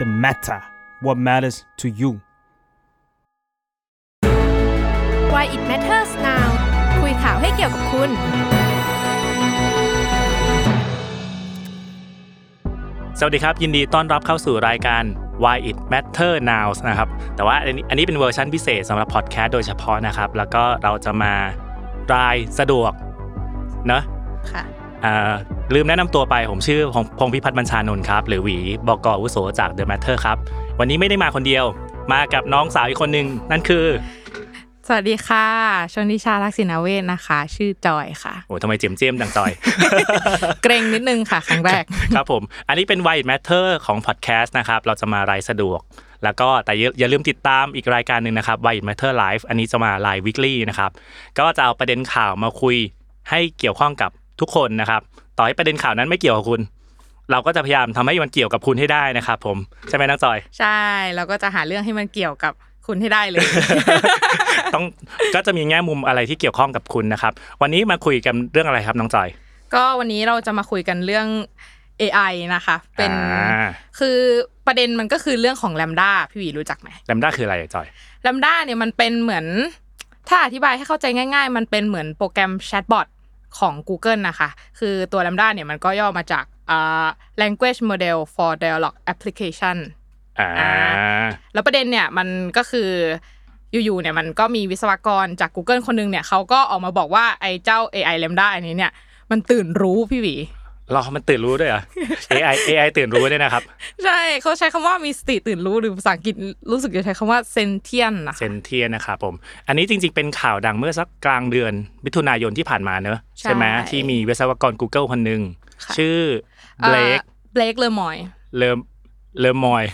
The matter what matters to you Why it matters now คุยข่าวให้เกี่ยวกับคุณ สวัสดีครับ ยินดีต้อนรับเข้าสู่รายการ Why It Matter Now นะครับ แต่ว่าอันนี้อันนี้เป็นเวอร์ชันพิเศษสำหรับพอดแคสต์โดยเฉพาะนะครับ แล้วก็เราจะมารายสะดวกเนอะค่ะอ่า ลืมแนะนำตัวไปผมชื่อพงพงพิพัฒน์บัญชานนท์ครับ หรือหวีบกอาวุโสจาก The Matter ครับ วันนี้ไม่ได้มาคนเดียวมากับน้องสาวอีกคนหนึ่งนั่นคือสวัสดีค่ะ ชนทิชาลักษินาเวศนะคะ ชื่อจอยค่ะ โอ้ทำไมเจียมเจียมดังจอย เกรงนิดนึงค่ะ ครั้งแรก ครับผม อันนี้เป็น Why It Matter ของพอดแคสต์นะครับ เราจะมารายสะดวก แล้วก็แต่อย่าอย่าลืมติดตามอีกรายการหนึ่งนะครับ Why It Matter Live อันนี้จะมาไลฟ์ weekly นะครับ ก็จะเอาประเด็นข่าวมาคุยให้เกี่ยวข้องกับ ทุกคนนะครับ ต่อให้ประเด็นข่าวนั้นไม่เกี่ยวกับคุณ เราก็จะพยายามทำให้มันเกี่ยวกับคุณให้ได้นะครับ ผมใช่ไหมน้องจอย ใช่เราก็จะหาเรื่องให้มันเกี่ยวกับคุณให้ได้เลย ต้องก็จะมีแง่มุมอะไรที่เกี่ยวข้องกับคุณนะครับ วันนี้มาคุยกันเรื่องอะไรครับน้องจอย ก็วันนี้เราจะมาคุยกันเรื่อง AI นะคะ เป็นอ่าคือประเด็นมันก็คือเรื่องของ Lambda พี่หวีรู้จักไหมแลมด้าคืออะไรอะจอย Lambda เนี่ยมันเป็นเหมือน ถ้าอธิบายให้เข้าใจง่าย ๆ มันเป็นเหมือนโปรแกรมแชทบอท ของ Google นะคะ คือตัว Lambda เนี่ยมันก็ย่อมาจากอ่า language model for dialogue application อ่าแล้วประเด็นเนี่ยมันก็คืออยู่ๆเนี่ยมันก็มีวิศวกรจาก Google คนหนึงเนี่ยเขาก็ออกมาบอกว่าไอ้เจ้า AI Lambda อันนี้เนี่ยมันตื่นรู้พี่หวี รอมันตื่นรู้ด้วยเหรอ AI AI ตื่นรู้ด้วยนะครับ ใช่เขาใช้คำว่ามีสติตื่นรู้หรือภาษาอังกฤษรู้สึกจะใช้คำว่า sentient นะเซนเทียนะครับผม อันนี้จริงๆ เป็นข่าวดังเมื่อสักกลางเดือนมิถุนายนที่ผ่านมาเนอะใช่ไหมที่มีวิศวกร Google คนหนึ่งชื่อเบลกเบลกเลอมอยเลมเลมอย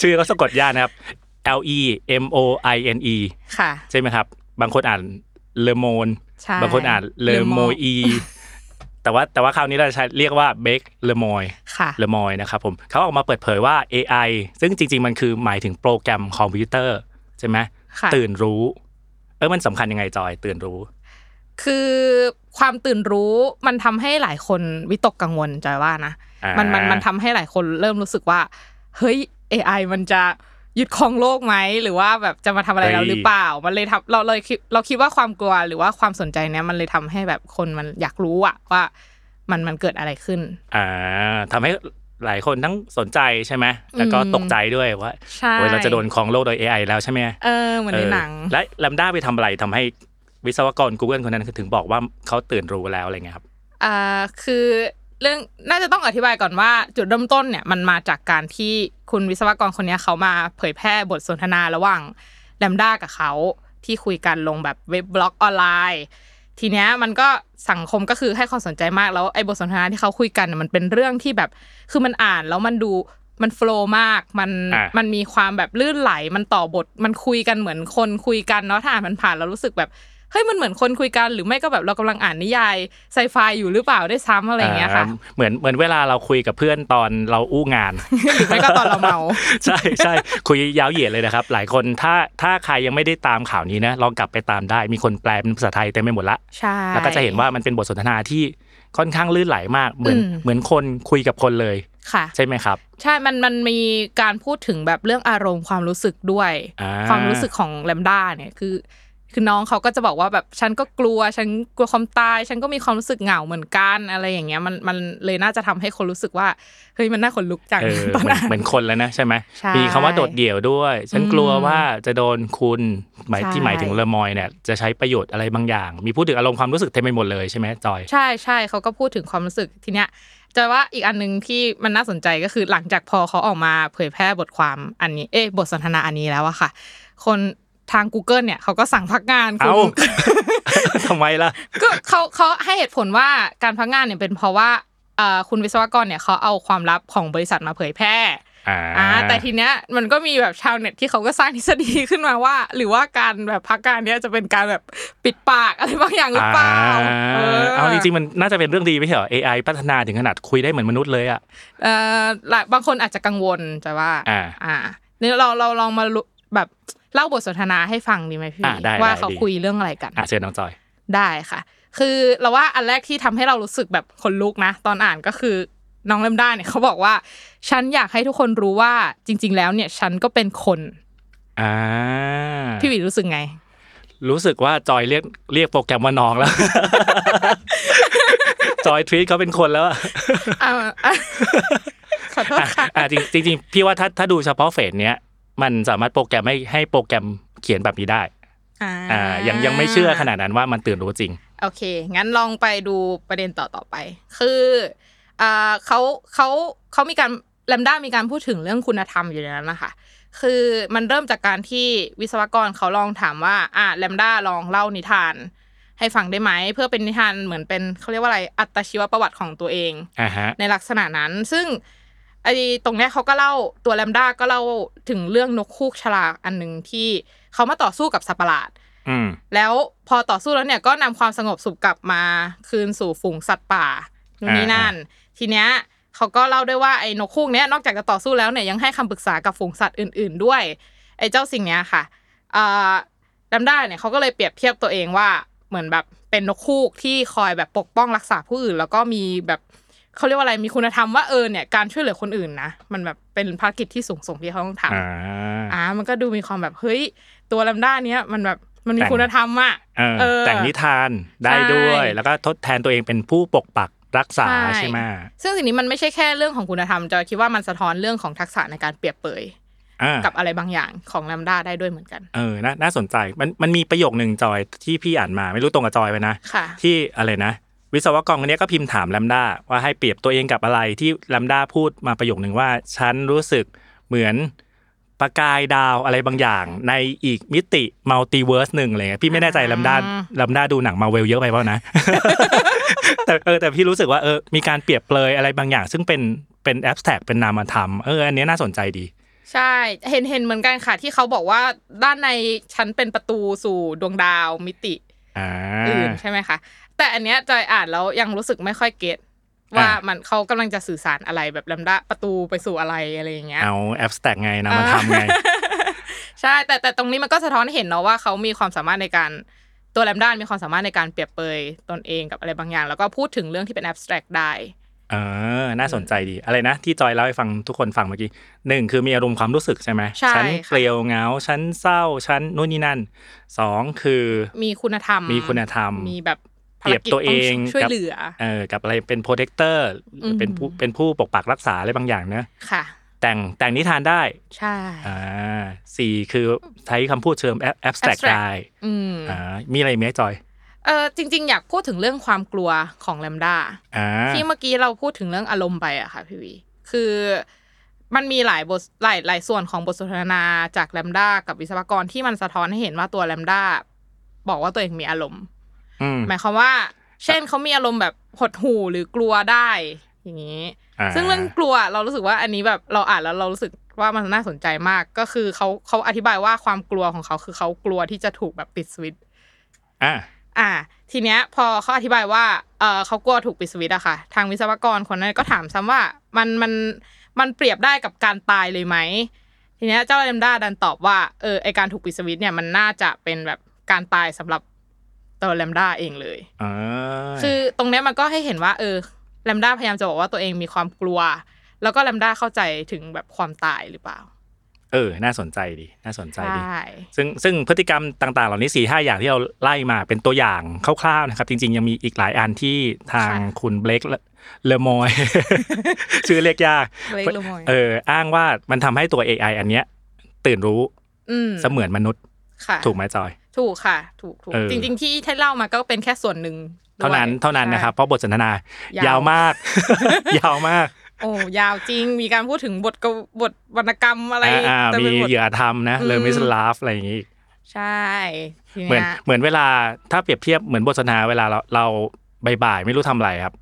ชื่อเขาสะกดยากนะครับ L E M O I N E ค่ะ ใช่ไหมครับ บางคนอ่านเลโมนใช่บางคนอ่านเลโม Le Mo อี แต่ว่าแต่ว่าคราวนี้เราจะใช้เรียกว่าเบกเลมอยค่ะเลมอยนะครับผมเขาออกมาเปิดเผยว่า AI ซึ่งจริง ๆ มันคือหมายถึงโปรแกรมคอมพิวเตอร์ใช่ไหมค่ะตื่นรู้ เออมันสำคัญยังไงจอยตื่นรู้ คือความตื่นรู้มันทำให้หลายคนวิตกกังวลจอยว่านะอ่ามันมันมันทำให้หลายคนเริ่มรู้สึกว่า เฮ้ย AI มันจะ ยึดครองโลกไหมหรือว่าแบบจะมาทำอะไรเราหรือเปล่า มันเลยทำเราเลยคิดเราคิดว่าความกลัวหรือว่าความสนใจเนี้ยมันเลยทำให้แบบคนมันอยากรู้อะว่ามันมันเกิดอะไรขึ้น อ่าทำให้หลายคนทั้งสนใจใช่ไหมแล้วก็อืมตกใจด้วยว่าใช่โอ้ยเราจะโดนครองโลกโดย AI แล้วใช่ไหมเออเหมือนในหนังเออและแลมด้าไปทำอะไรทำให้วิศวกร Google คนนั้นถึงบอกว่าเขาตื่นรู้แล้วอะไรเงี้ยครับอ่าคือ เรื่องน่าจะต้องอธิบายก่อนว่าจุดเริ่มต้นเนี่ยมันมาจากการที่คุณวิศวกรคนเนี้ยเขามาเผยแพร่บทสนทนาระหว่างแลมด้ากับเขาที่คุยกันลงแบบเว็บบล็อกออนไลน์ ทีเนี้ยมันก็สังคมก็คือให้ความสนใจมากแล้วไอ้บทสนทนาที่เขาคุยกันน่ะมันเป็นเรื่องที่แบบคือมันอ่านแล้วมันดูมันโฟล์มากมันอะมันมีความแบบลื่นไหลมันต่อบทมันคุยกันเหมือนคนคุยกันเนาะถ้าอ่านมันผ่านเรารู้สึกแบบ เฮ้ยมันเหมือนคนคุยกันหรือไม่ก็แบบเรากำลังอ่านนิยายไซไฟอยู่หรือเปล่าได้วยซ้ำอะไรอย่างเงี้ยค่ะาเหมือนเหมือนเวลาเราคุยกับเพื่อนตอนเราอู้งานหรือไม่ก็ตอนเราเมาใช่ใช่คุยยาวเหยียดเลยนะครับ หลายคนถ้าถ้าใครยังไม่ได้ตามข่าวนี้นะลองกลับไปตามได้ มีคนแปลเป็นภาษาไทยเต็มไปหมดละใช่แล้วก็จะเห็นว่ามันเป็นบทสนทนาที่ค่อนข้างลื่นไหลมากเหมือนอืมเหมือนคนคุยกับคนเลยค่ะใช่ไหมครับ ใช่มันมันมีการพูดถึงแบบเรื่องอารมณ์ความรู้สึกด้วยอ่าความรู้สึกของแลมด้าเนี่ยคือ คือน้องเขาก็จะบอกว่าแบบฉันก็กลัวฉันกลัวความตาย ฉันก็มีความรู้สึกเหงาเหมือนกันอะไรอย่างเงี้ยมันมันเลยน่าจะทำให้คนรู้สึกว่าเฮ้ยมันน่าขนลุกจังเออตอนเหมือนนั้นเหมือนคนแล้วนะใช่ไหมใช่มีคำว่าโดดเดี่ยวด้วย ฉันกลัวอืมว่าจะโดนคุณหมายใช่ที่หมายถึงเลอมอยเนี่ยจะใช้ประโยชน์อะไรบางอย่าง มีพูดถึงอารมณ์ความรู้สึกเต็มไปหมดเลยใช่ไหมจอยใช่ใช่เขาก็พูดถึงความรู้สึกทีเนี้ยจะว่าอีกอันหนึงที่มันน่าสนใจก็คือหลังจากพอเขาออกมาเผยแพร่บทความอันนี้ เอ๊ะบทสนทนาอันนี้แล้วอะค่ะ คน ทาง Google เนี่ยเขาก็สั่งพักงานคุณเอ้าทำไมล่ะก็เขาเขาให้เหตุผลว่าการพักงานเนี่ยเป็นเพราะว่าเอ่อคุณวิศวกรเนี่ยเขาเอาความลับของบริษัทมาเผยแพร่อ่าอ่าแต่ทีเนี้ยมันก็มีแบบชาวเน็ตที่เขาก็สร้างทฤษฎีขึ้นมาว่า หรือว่าการแบบพักการเนี้ยจะเป็นการแบบปิดปากอะไรบางอย่างหรือเปล่าอ่าเอาจริงๆมันน่าจะเป็นเรื่องดีไม่ใช่เหรอ AI พัฒนาถึงขนาดคุยได้เหมือนมนุษย์เลยอะเอ่อหลายบางคนอาจจะกังวลจะว่าอ่าอ่านี่เราเราลองมารู้ แบบเล่าบทสนทนาให้ฟังดีไหมพี่อ่าได้ว่าได้เขาดีคุยเรื่องอะไรกันอะเชิญน้องจอยได้ค่ะ คือเราว่าอันแรกที่ทำให้เรารู้สึกแบบขนลุกนะ ตอนอ่านก็คือน้องเลมด้าเนี่ยเขาบอกว่า ฉันอยากให้ทุกคนรู้ว่าจริง ๆ แล้วเนี่ย ฉันก็เป็นคนอ่าพี่หวีรู้สึกไง รู้สึกว่าจอยเรียกเรียกโปรแกรมว่าน้องแล้ว จอยทวีตเขาเป็นคนแล้วอะอ่าอะขอโทษอะค่ะอะจริงจริงๆพี่ว่าถ้าถ้าดูเฉพาะเฟสเนี้ย มันสามารถโปรแกรมให้ให้โปรแกรมเขียนแบบนี้ได้อ่ายังยังไม่เชื่อขนาดนั้นว่ามันตื่นรู้จริง โอเค งั้นลองไปดูประเด็นต่อต่อไป คืออ่าเขาเขาเขามีการแลมด้ามีการพูดถึงเรื่องคุณธรรมอยู่ในนั้นนะคะคือมันเริ่มจากการที่วิศวกรเขาลองถามว่า อะแลมด้าลองเล่านิทาน ให้ฟังได้ไหม เพื่อเป็นนิทานเหมือนเป็นเขาเรียกว่าอะไรอัตชีวประวัติของตัวเองอ่าฮะในลักษณะนั้น ซึ่ง ไอ้ตรงเนี้ยเขาก็เล่าตัวแลมด้าก็เล่าถึงเรื่องนกคูกฉลากอันหนึ่งที่เขามาต่อสู้กับสัตว์ประหลาดอืมแล้วพอต่อสู้แล้วเนี่ยก็นำความสงบสุขกลับมาคืนสู่ฝูงสัตว์ป่านู่นนี่นั่น ทีเนี้ยเขาก็เล่าด้วยว่าไอ้นกคูกเนี้ยนอกจากจะต่อสู้แล้วเนี่ยยังให้คำปรึกษากับฝูงสัตว์อื่น ๆ ด้วย ไอ้เจ้าสิ่งเนี้ยค่ะอ่าดัมด้าเนี่ยเขาก็เลยเปรียบเทียบตัวเองว่าเหมือนแบบเป็นนกคูกที่คอยแบบปกป้องรักษาผู้อื่น แล้วก็มีแบบ เขาเรียกว่าอะไรมีคุณธรรมว่าเออเนี่ยการช่วยเหลือคนอื่นนะมันแบบเป็นภารกิจที่สูงส่งที่เขาต้องทำอ่าอ่ามันก็ดูมีความแบบเฮ้ยตัวลัมด้าเนี้ยมันแบบมันมีแต่งคุณธรรมอะเออเออแต่งนิทานได้ด้วยใช่แล้วก็ทดแทนตัวเองเป็นผู้ปกปักรักษาใช่ไหมซึ่งสิ่งนี้มันไม่ใช่แค่เรื่องของคุณธรรมจอยคิดว่ามันสะท้อนเรื่องของทักษะในการเปรียบเปยอ่ากับอะไรบางอย่างของ LaMDA ได้ด้วยเหมือนกัน เออน่าน่าสนใจ มัน มันมีประโยคหนึ่งจอยที่พี่อ่านมาไม่รู้ตรงกับจอยไปนะค่ะที่อะไรนะ วิศวกรคนนี้ก็พิมพ์ถาม LaMDA ว่าให้เปรียบตัวเองกับอะไรที่ LaMDA พูดมาประโยคหนึ่งว่า ฉันรู้สึกเหมือนประกายดาวอะไรบางอย่างในอีกมิติ multiverse หนึ่งอะไรเงี้ยพี่ไม่แน่ใจ LaMDA LaMDA ดูหนังมาเวลเยอะไปเปล่านะ แต่เออแต่พี่รู้สึกว่าเออมีการเปรียบเปรยอะไรบางอย่าง ซึ่งเป็นเป็น abstract เป็นนามธรรมเอออันนี้น่าสนใจดี ใช่เห็นเห็นเหมือนกันค่ะ ที่เขาบอกว่าด้านในฉันเป็นประตูสู่ดวงดาวมิติอ่าอื่นใช่ไหมคะ แต่อันเนี้ยจอยอ่านแล้วยังรู้สึกไม่ค่อย get ว่าอ่ามันเขากำลังจะสื่อสารอะไรแบบ LaMDA ประตูไปสู่อะไรอะไรอย่างเงี้ยเอา abstract ไงนามธรรมไงใช่แต่แต่ตรงนี้มันก็สะท้อนให้เห็นเนาะว่าเขามีความสามารถในการตัว LaMDA มีความสามารถในการเปรียบเปรยตนเองกับอะไรบางอย่าง แล้วก็พูดถึงเรื่องที่เป็น abstract ได้เออน่าสนใจดี อะไรนะ ที่จอยเล่าให้ฟังทุกคนฟังเมื่อกี้หนึ่งคือมีอารมณ์ความรู้สึกใช่ไหมใช่ฉันค่ะเกลี่ยวเหงาฉันเศร้าฉันนู่นนี่นั่นสองคือ มีคุณธรรม มีคุณธรรม มีแบบ เปรียบตัวเองช่วยกับเหลือเออกับอะไรเป็น protector อืมเป็นผู้เป็นผู้ปกปักรักษาอะไรบางอย่างเนอะค่ะ แต่งแต่งนิทานได้ ใช่อ่าสี่คือใช้คำพูดเชิงแอบสแต็ก abstract ได้อืมอ่ามีอะไรไหมจอยเออจริง ๆ อยากพูดถึงเรื่องความกลัวของแลมด้าอ่าที่เมื่อกี้เราพูดถึงเรื่องอารมณ์ไปอะค่ะพี่วี คือมันมีหลายบทหลายหลายส่วนของบทสนทนาจากแลมด้ากับวิศวกรที่มันสะท้อนให้เห็นว่าตัวแลมด้าบอกว่าตัวเองมีอารมณ์อืม หมายความว่า เช่นเขามีอารมณ์แบบหดหู่หรือกลัวได้ อย่างนี้อ่าซึ่งเรื่องกลัวเรารู้สึกว่าอันนี้แบบเราอ่านแล้วเรารู้สึกว่ามันน่าสนใจมากก็คือเขาเขาอธิบายว่าความกลัวของเขาคือเขากลัวที่จะถูกแบบปิดสวิตช์อ่าอ่า ทีเนี้ยพอเขาอธิบายว่าเออเขากลัวถูกปิดสวิตช์อะค่ะ ทางวิศวกรคนนั้นก็ถามซ้ำว่ามันมันมันเปรียบได้กับการตายเลยไหมทีเนี้ยเจ้าเลมด้าดันตอบว่าเออไอการถูกปิดสวิตช์เนี่ยมันน่าจะเป็นแบบการตายสำหรับ ตัวแลมด้าเองเลยอ่าคือตรงเนี้ยมันก็ให้เห็นว่า เออแลมด้าพยายามจะบอกว่าตัวเองมีความกลัว แล้วก็แลมด้าเข้าใจถึงแบบความตายหรือเปล่า เออ น่าสนใจดี น่าสนใจใชดี่ซึ่งซึ่งพฤติกรรมต่าง ๆ เหล่านี้สี่ห้าอย่างที่เราไล่มาเป็นตัวอย่างคร่าวๆนะครับ จริง ๆ ยังมีอีกหลายอันที่ทางค่ะคุณเบลกเลมอยชื่อเรียกยาก Blake Lemoine เออ อ้างว่ามันทำให้ตัว AI อันเนี้ยตื่นรู้อืมเสมือนมนุษย์ค่ะถูกไหมจอย ถูกค่ะ ถูกถูกเออจริง ๆ ที่ที่เล่ามาก็เป็นแค่ส่วนหนึ่งด้วยเท่านั้นเท่านั้นใช่นะครับ เพราะบทสนทนายาวยาวมาก ยาวมาก โอ้ยาวจริงมีการพูดถึงบทกวบทวรรณกรรมอะไรอ่าเต็มีไปหมดเหยื่อธรรมนะอืมเลมิสลาฟอะไรอย่างงี้ใช่ทีเหมือนเนี้ยเหมือนเวลาถ้าเปรียบเทียบเหมือนบทสนทนาเวลาเราเราบ่ายๆไม่รู้ทำอะไรครับ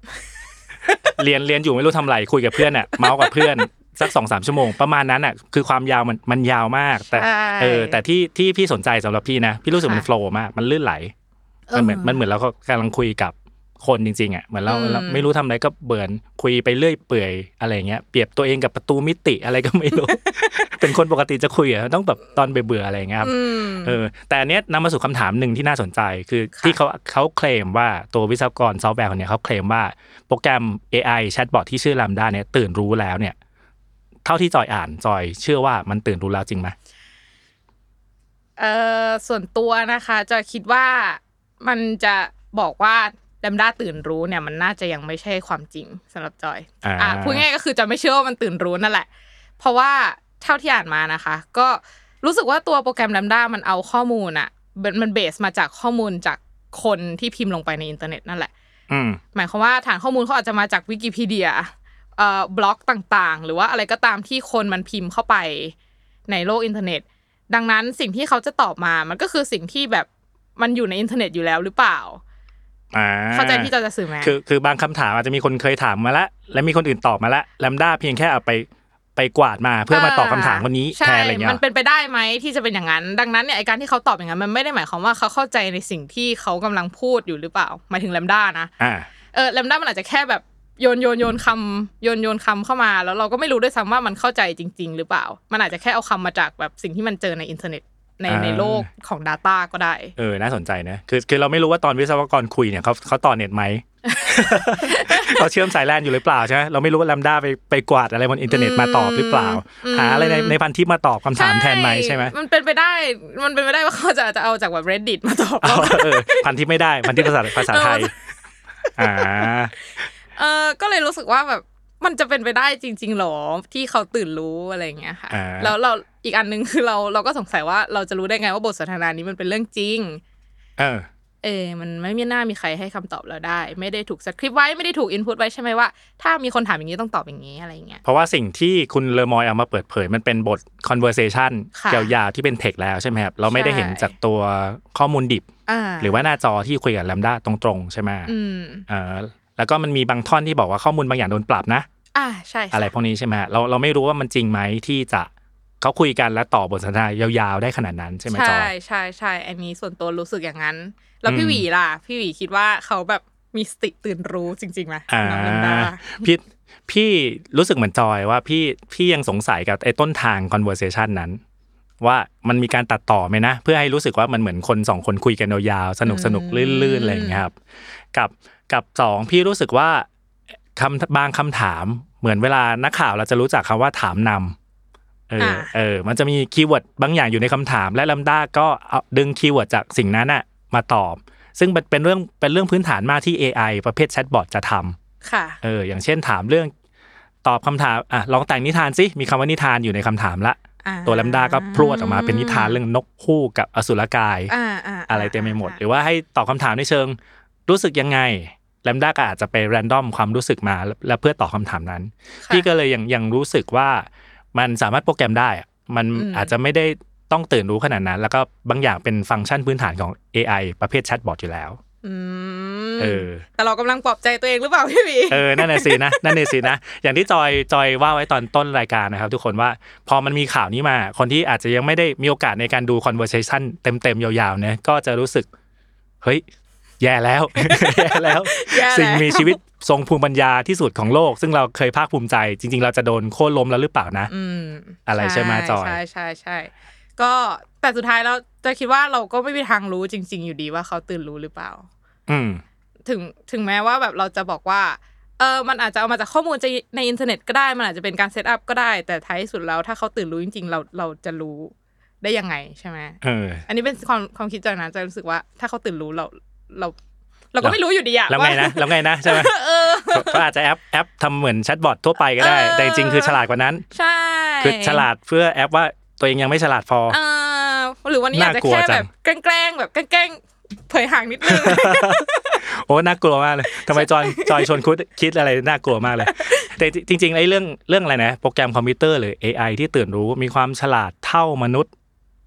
เรียนเรียนอยู่ไม่รู้ทำอะไรคุยกับเพื่อนอะเมาส์กับเพื่อน สักสองสามชั่วโมงประมาณนั้นอะคือความยาวมันมันยาวมาก แต่ใช่เออแต่ที่ที่พี่สนใจสำหรับพี่นะ พี่รู้สึกมันค่ะโฟล์มากมันลื่นไหลมันเหมือนมันเหมือนเราก็กำลังคุยกับคนจริงๆอะเหมือนเราอืมเราไม่รู้ทำอะไรก็เพื่อนคุยไปเรื่อยเปื่อยอะไรเงี้ยเปรียบตัวเองกับประตูมิติอะไรก็ไม่รู้ เป็นคนปกติจะคุยอะต้องแบบตอนเบื่อๆอะไรเงี้ยครับอืมเออแต่อันเนี้ยนำมาสู่คำถามหนึ่งที่น่าสนใจคือค่ะที่เขาเขาเคลมว่าตัววิศวกรซอฟต์แวร์คนเนี้ยเขาเคลมว่าโปรแกรม AI chatbot ที่ชื่อ LaMDA เนี่ยตื่นรู้แล้วเนี่ย เท่าที่จอยอ่านจอยเชื่อว่ามันตื่นรู้แล้วจริงไหมเอ่อส่วนตัวนะคะจะคิดว่ามันจะบอกว่า LaMDA ตื่นรู้เนี่ยมันน่าจะยังไม่ใช่ความจริงสำหรับจอยอ่าอะพูดง่ายๆก็คือจะไม่เชื่อว่ามันตื่นรู้นั่นแหละ เพราะว่าเท่าที่อ่านมานะคะ ก็รู้สึกว่าตัวโปรแกรม LaMDA มันเอาข้อมูลอะมันมัน base มาจากข้อมูลจากคนที่พิมพ์ลงไปในอินเทอร์เน็ตนั่นแหละอืมหมายความว่าฐานข้อมูลเขาอาจจะมาจากวิกิพีเดีย เอ่อบล็อกต่างๆ หรือว่าอะไรก็ตามที่คนมันพิมพ์เข้าไปในโลกอินเทอร์เน็ต ดังนั้นสิ่งที่เขาจะตอบมามันก็คือสิ่งที่แบบมันอยู่ในอินเทอร์เน็ตอยู่แล้วหรือเปล่าอ่าเข้าใจที่จะจะสื่อไหมคือคือบางคำถามอาจจะมีคนเคยถามมาแล้วและมีคนอื่นตอบมาแล้ว LaMDA เพียงแค่เอาไปไปกวาดมาเพื่อมาตอบคำถามคนนี้ใช่แทนอะไรเงี้ยมันเป็นไปได้ไหมที่จะเป็นอย่างนั้น ดังนั้นเนี่ยไอการที่เขาตอบอย่างนั้นมันไม่ได้หมายความว่าเขาเข้าใจในสิ่งที่เขากำลังพูดอยู่หรือเปล่าหมายถึง LaMDA นะอ่าเออ LaMDA มันอาจจะแค่แบบ โยนโยนโยนคำโยนโยนคำเข้ามาแล้วเราก็ไม่รู้ด้วยซ้ำว่ามันเข้าใจจริง ๆ หรือเปล่า มันอาจจะแค่เอาคำมาจากแบบสิ่งที่มันเจอในอินเทอร์เน็ตในอ่าในโลกของ data ก็ได้ เออ น่าสนใจนะ คือคือเราไม่รู้ว่าตอนวิศวกรคุยเนี่ยเขาเขาต่อเน็ตไหมเขาเชื่อมสายแลนอยู่หรือเปล่าใช่ไหมเราไม่รู้ว่า LaMDA ไปไปกวาดอะไรบนอินเทอร์เน็ตมาตอบหรือเปล่าอืมหาอะไรในในพันทิปมาตอบคำถามแทนไหมใช่ไหมมันเป็นไปได้ มันเป็นไปได้ว่าเขาจะจะเอาจากแบบ Reddit มาตอบอ๋เราอเออพันทิปไม่ได้ พันทิปภาษาภาษาไทย อ่า เออก็เลยรู้สึกว่าแบบมันจะเป็นไปได้จริง ๆหรอที่เขาตื่นรู้อะไรอย่างเงี้ยค่ะอ่าแล้วเราอีกอันหนึ่งคือเราเราก็สงสัยว่าเราจะรู้ได้ไงว่าบทสนทนานี้มันเป็นเรื่องจริง เออ เออ มันไม่มีหน้ามีใครให้คำตอบเราได้ ไม่ได้ถูกสคริปต์ไว้ไม่ได้ถูกอินพุตไว้ใช่ไหมว่าถ้ามีคนถามอย่างนี้ต้องตอบอย่างนี้อะไรอย่างเงี้ยเพราะว่าสิ่งที่คุณเลอมอยเอามาเปิดเผย มันเป็นบท conversation ค่ะยาวๆที่เป็นเทคแล้วใช่ไหมครับเราไม่ได้ใช่เห็นจากตัวข้อมูลดิบอ่าหรือว่าหน้าจอที่คุยกับแลมด้าตรงๆ ใช่ไหมอืมเออ แล้วก็มันมีบางท่อนที่บอกว่าข้อมูลบางอย่างโดนปรับนะอ่าใช่ค่อะไรพวกนี้ใช่ไหมฮะเราเราไม่รู้ว่ามันจริงไหมที่จะเขาคุยกันและต่อบทสนทนายาวๆได้ขนาดนั้นใช่ไหมจอใช่ยใช่ใช่อันนี้ส่วนตัวรู้สึกอย่างนั้น แล้วอืพี่มหวีล่ะ พี่หวีคิดว่าเขาแบบมีสติตื่นรู้จริงๆไหมอ่าน้องลินดาพี่พี่รู้สึกเหมือนจอยว่าพี่พี่ยังสงสัยกับไอ้ต้นทาง conversation นั้น ว่ามันมีการตัดต่อไหมนะ เพื่อให้รู้สึกว่ามันเหมือนคนสองคนคุยกันยาวๆสนุกสนุกลื่นๆอะไรอย่างเงี้ยครับ กับ กับสองพี่รู้สึกว่าคำบางคำถามเหมือนเวลานักข่าวเราจะรู้จักคำว่าถามนำเอออ่าเออ มันจะมี keyword บางอย่างอยู่ในคำถาม และ LaMDA ก็เอาดึง keyword จากสิ่งนั้นอะมาตอบ ซึ่งเป็นเป็นเรื่องเป็นเรื่องพื้นฐานมากที่ AI ประเภท chatbot จะทำค่ะ เออ อย่างเช่นถามเรื่องตอบคำถามอะลองแต่งนิทานสิมีคำว่านิทานอยู่ในคำถามละอ่าตัวแลมด้าก็พรวดออกมาเป็นนิทานเรื่องนกคู่กับอสุรกายอ่าอ่าอะไรเต็มไปหมด หรือว่าให้ตอบคำถามในเชิง รู้สึกยังไง แลมด้าก็อาจจะไปแรนดอมความรู้สึกมา แล้วแล้วเพื่อตอบคำถามนั้นค่ะพี่ก็เลยยังยังรู้สึกว่ามันสามารถโปรแกรมได้อะมันอืมอาจจะไม่ได้ต้องตื่นรู้ขนาดนั้น แล้วก็บางอย่างเป็นฟังก์ชันพื้นฐานของ AI ประเภทแชทบอทอยู่แล้วอืมเออแต่เรากำลังปลอบใจตัวเองหรือเปล่าพี่หวีเออนั่นน่ะสินะนั่นน่ะสินะอย่างที่จอยจอยว่าไว้ตอนต้นรายการนะครับ ทุกคนว่าพอมันมีข่าวนี้มา คนที่อาจจะยังไม่ได้มีโอกาสในการดู conversation เต็มๆยาวๆเนี่ยก็จะรู้สึก เฮ้ย แย่แล้วแย่แล้วแย่แล้ว สิ่งมีชีวิตทรงภูมิปัญญาที่สุดของโลก ซึ่งเราเคยภาคภูมิใจ จริง ๆ เราจะโดนโค่นล้มแล้วหรือเปล่านะอืมอะไรใช่ไหมจอยใช่ใช่ใช่ก็แต่สุดท้ายเราจะคิดว่าเราก็ไม่มีทางรู้จริง ๆ อยู่ดีว่าเขาตื่นรู้หรือเปล่า อืมถึงถึงแม้ว่าแบบเราจะบอกว่าเออมันอาจจะเอามาจากข้อมูลจะในอินเทอร์เน็ตก็ได้ มันอาจจะเป็นการ setup ก็ได้ แต่ท้ายสุดแล้วถ้าเขาตื่นรู้จริง ๆ เราเราจะรู้ได้ยังไงใช่ไหมเออ อันนี้เป็นความความคิดจอยนะจะรู้สึกว่า ถ้าเขาตื่นรู้เรา เราเราก็ไม่รู้อยู่ดีอะแล้วไงนะแล้วไงนะใช่ไหมเออก็อาจจะแอ๊บแอ๊บทำเหมือน chatbot ทั่วไปก็ได้เออแต่จริงๆคือฉลาดกว่านั้น ใช่คือฉลาดเผื่อแอ๊บว่าตัวเองยังไม่ฉลาดพอเออหรือวันนี้อาจจะน่ากลัวแค่จังแบบแกล้งๆแบบแกล้งๆเผยห่างนิดนึงโอ้น่ากลัวมากเลยทำไมจอยจอยชวนคุยคิดอะไรน่ากลัวมากเลย แต่จริงๆไอ้เรื่องเรื่องอะไรนะ โปรแกรมคอมพิวเตอร์หรือ AI ที่ตื่นรู้มีความฉลาดเท่ามนุษย์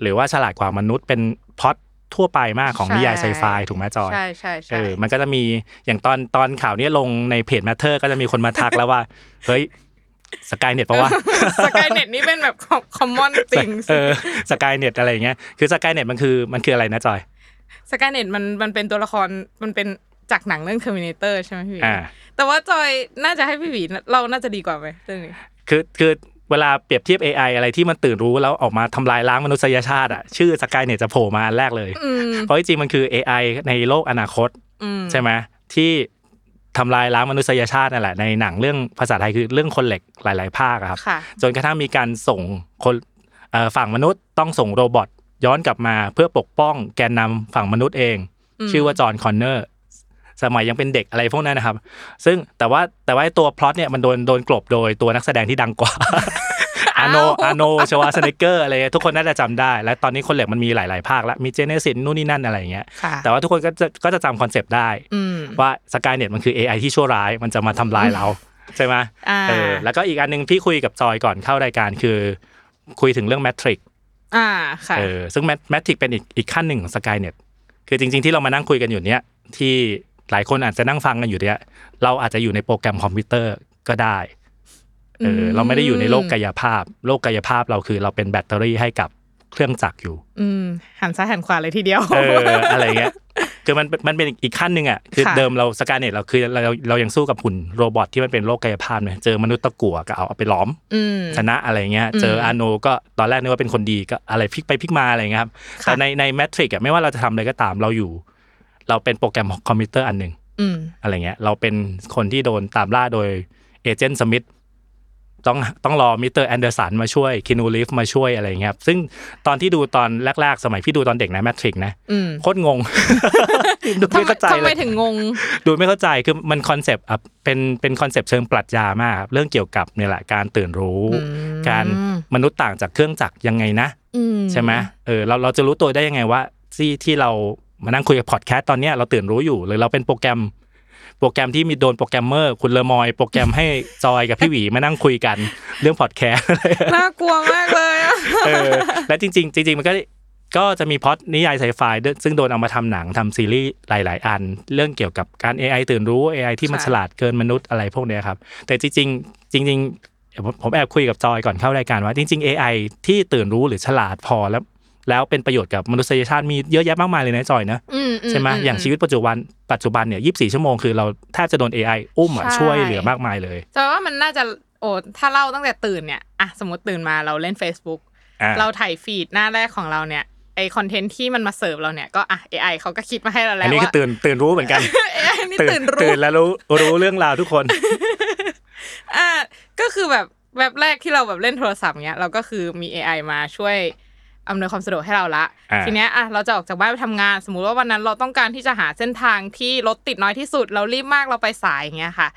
หรือว่าฉลาดกว่ามนุษย์เป็นพล็อต ทั่วไปมากของนิยายไซไฟใช่ถูกไหมจอยใช่ใช่เอใช่อมันก็จะมีอย่างตอนตอนข่าวเนี้ยลงในเพจ The MATTER ก็จะมีคนมาทักแล้วว่า เฮ้ยสกายเน็ตปะวะสกายเน็ตนี่เป็นแบบคอมมอนติงเออสกายเน็ตอะไรอย่างเงี้ยคือสกายเน็ตมันคือมันคืออะไรนะจอยสกายเน็ตมันมันเป็นตัวละครมันเป็นจากหนังเรื่อง Terminator ใช่ไหมพี่หวีอ่าแต่ว่าจอยน่าจะให้พี่หวีเราน่าจะดีกว่าไหมเรื่องนี้คือคือ เวลาเปรียบเทียบ AI อะไรที่มันตื่นรู้แล้วออกมาทำลายล้างมนุษยชาติอะชื่อสกายเน็ตจะโผล่มาอันแรกเลยอืมเพราะจริงๆมันคือ AI ในโลกอนาคตอืมใช่ไหมที่ทำลายล้างมนุษยชาตินั่นแหละในหนังเรื่องภาษาไทยคือเรื่องคนเหล็กหลาย ๆ ภาคอะครับค่ะจนกระทั่งมีการส่งคนเอ่อฝั่งมนุษย์ต้องส่ง robot ย้อนกลับมาเพื่อปกป้องแกนนำฝั่งมนุษย์เองอืมชื่อว่าจอห์นคอนเนอร์ สมัยยังเป็นเด็กอะไรพวกนั้นนะครับ ซึ่งแต่ว่าแต่ว่าไอ้ตัวพล็อตเนี่ยมันโดนโดนกลบโดยตัวนักแสดงที่ดังกว่าอาโนอาโนชวาสเนเกอร์อะไรเงี้ยทุกคนน่าจะจำได้ และตอนนี้คนเหล็กมันมีหลาย ๆ ภาคแล้วมี Genisys นู่นนี่นั่นอะไรอย่างเงี้ยค่ะแต่ว่าทุกคนก็จะก็จะจำ concept ได้อืมว่า Skynet มันคือ AI ที่ชั่วร้ายมันจะมาทำลายเราใช่ไหมอ่าเออแล้วก็อีกอันหนึ่งพี่คุยกับจอยก่อนเข้ารายการคือ คุยถึงเรื่อง Matrixอ่าค่ะเออซึ่ง Matrix เป็นอีกอีกขั้นหนึ่งของ Skynet คือจริง ๆ ที่เรามานั่งคุยกันอยู่เนี้ยที่ หลายคนอาจจะนั่งฟังกันอยู่เนี้ยเราอาจจะอยู่ในโปรแกรมคอมพิวเตอร์ก็ได้เออเราไม่ได้อยู่ในโลกกายภาพ โลกกายภาพเราคือ เราเป็นแบตเตอรี่ให้กับเครื่องจักรอยู่ อืมหันซ้ายหันขวาเลยทีเดียวเอออะไรเงี้ยคือมันมันเป็นอีกขั้นหนึ่งอะคือค่ะเดิมเรา Skynet เราคือเราเรายังสู้กับหุ่น robot ที่มันเป็นโลกกายภาพเนี่ยเจอมนุษย์ตะกั่วก็เอาเอาไปหลอมอืมชนะอะไรเงี้ย เจออาร์โนลด์ก็ตอนแรกนึกว่าเป็นคนดีก็อะไรพลิกไปพลิกมาอะไรเงี้ยครับค่ะแต่ในใน Matrix อะไม่ว่าเราจะทำอะไรก็ตามเราอยู่ เราเป็นโปรแกรมคอมพิวเตอร์อันหนึ่งอืมอะไรเงี้ย เราเป็นคนที่โดนตามล่าโดย Agent Smith ต้องต้องรอ Mr. Anderson มาช่วยคินูลิฟมาช่วยอะไรเงี้ยครับซึ่งตอนที่ดูตอนแรกๆ สมัยพี่ดูตอนเด็กนะ Matrix นะอืมโคตรงงดูทำไม่ไมเข้าใจทำเลไมยถึงงง ดูไม่เข้าใจคือมัน concept อะเป็นเป็น concept เชิงปรัชญามากครับเรื่องเกี่ยวกับเนี่ยแหละการตื่นรู้อืมการมนุษย์ต่างจากเครื่องจักรยังไงนะอืมใช่ไหมเออเราเราจะรู้ตัวได้ยังไงว่าที่ที่เรา มานั่งคุยกับพอดแคสต์ตอนเนี้ยเราตื่นรู้อยู่หรือเราเป็นโปรแกรมโปรแกรมที่มีโดนโปรแกรมเมอร์คุณเลอมอย โปรแกรมให้จอยกับพี่หวีมานั่งคุยกันเรื่องพอดแคสต์น่ากลัวมากเลยอะเออและจริง ๆ จริง ๆ มันก็ก็จะมีพล็อตนิยายไซไฟด้วยซึ่งโดนเอามาทำหนังทำซีรีส์หลาย ๆ อัน เรื่องเกี่ยวกับการ AI ตื่นรู้ AI ที่มันค่ะฉลาดเกินมนุษย์อะไรพวกเนี้ยครับ แต่จริง ๆ จริงๆเดี๋ยวผมผมแอบคุยกับจอยก่อนเข้ารายการว่า จริง ๆ AI ที่ตื่นรู้หรือฉลาดพอแล้ว แล้วเป็นประโยชน์กับมนุษยชาติมีเยอะแยะมากมายเลยนะจอยนะอือืใช่ไหมอย่างชีวิตปัจจุบันปัจจุบันเนี่ย24ชั่วโมงคือเราแทบจะโดน AI อุ้มอะใช่ช่วยเหลือมากมายเลยจะว่ามันน่าจะโอ้ถ้าเล่าตั้งแต่ตื่นเนี่ยอะสมมติตื่นมาเราเล่น Facebook อะเราถ่ายฟีดหน้าแรกของเราเนี่ยไอคอนเทนต์ที่มันมาเสิร์ฟเราเนี่ยก็อะ AI เขาก็คิดมาให้เราแล้อันวนี้คือว่าตื่นตื่นรู้เหมือนกัน AI นี่ตื่นรู้ตื่นแล้วรู้รู้เรื่องราวทุกคนอะก็คือแบบแบบแรกที่เราแบบเล่นโทรศัพท์เนี้ยเราก็คือมี AI มาช่วย อำนวยความสะดวกให้เราละอ่าทีเนี้ยอะเราจะออกจากบ้านไปทำงาน สมมุติว่าวันนั้นเราต้องการที่จะหาเส้นทางที่รถติดน้อยที่สุด เรารีบมากเราไปสายอย่างเงี้ยค่ะ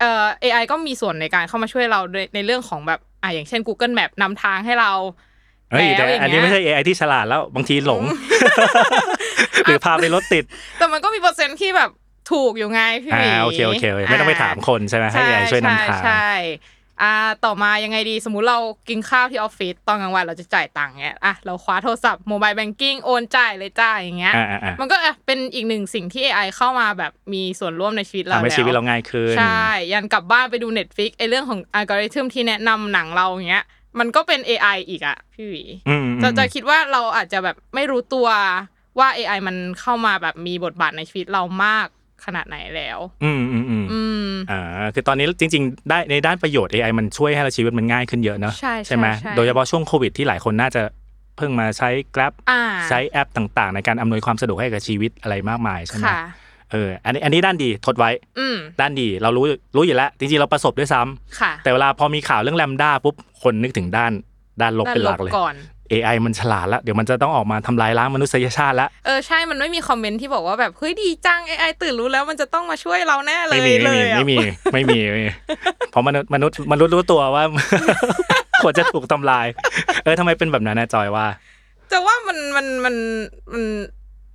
เอ่อ AI ก็มีส่วนในการเข้ามาช่วยเราในในเรื่องของแบบอะอย่างเช่น Google Map นำทางให้เราเฮ้ยแต่แล้วอย่างเงี้ยอันนี้ไม่ใช่ AI ที่ฉลาดแล้วบางทีหลง หรือพาไปรถติด แต่มันก็มีเปอร์เซ็นต์ที่แบบถูกอยู่ไงพี่หอ่ามีโอเคโอเคโอเค ไม่ต้องไปถามคนใช่ไหมให้ AI ช่วยนำทางใช่ใช่ อ่าต่อมายังไงดีสมมุติเรากินข้าวที่ออฟฟิศตอนกลางวันเราจะจ่ายตังค์เงี้ยอะเราคว้าโทรศัพท์ mobile banking โอนจ่ายเลยจ้าอย่างเงี้ยอ่าอ่าอ่ามันก็อะเป็นอีกหนึ่งสิ่งที่ AI เข้ามาแบบมีส่วนร่วมในชีวิตเราทำให้แล้วชีวิตเราง่ายขึ้นใช่ยันกลับบ้านไปดู Netflix ไอเรื่องของอัลกอริทึมที่แนะนำหนังเราอย่างเงี้ยมันก็เป็น AI อีกอะพี่หวีอืมอืมจะจะคิดว่าเราอาจจะแบบไม่รู้ตัวว่า AI มันเข้ามาแบบมีบทบาทในชีวิตเรามาก ขนาดไหนแล้วอืมอืมอืมอืมอ่าคือตอนนี้จริง ๆ ได้ในด้านประโยชน์ AI มันช่วยให้เราชีวิตมันง่ายขึ้นเยอะเนอะใช่ใช่ไหมใช่โดยเฉพาะช่วงโควิดที่หลายคนน่าจะเพิ่งมาใช้ Grab อ่าใช้แอปต่าง ๆ ในการอำนวยความสะดวกให้กับชีวิตอะไรมากมายใช่ไหมค่ะเอออันนี้อันนี้ด้านดีทดไว้อืมด้านดีเรารู้รู้อยู่แล้วจริงๆเราประสบด้วยซ้ำค่ะแต่เวลาพอมีข่าวเรื่องแลมด้าปุ๊บคนนึกถึงด้านด้านลบเป็นหลักเลยก่อน AI มันฉลาดแล้วเดี๋ยวมันจะต้องออกมาทำลายล้างมนุษยชาติแล้วเออใช่มันไม่มีคอมเมนต์ที่บอกว่าแบบเฮ้ยดีจัง AI ตื่นรู้แล้วมันจะต้องมาช่วยเราแน่เลยไม่มีเลไม่มียอะไม่มีไม่มีไม่มีเพราะมนุษย์มนุษย์มนุษย์รู้ตัวว่าควรจะถูกทำลาย เออทำไมเป็นแบบนั้นนะจอยว่า จะว่ามันมันมันมัน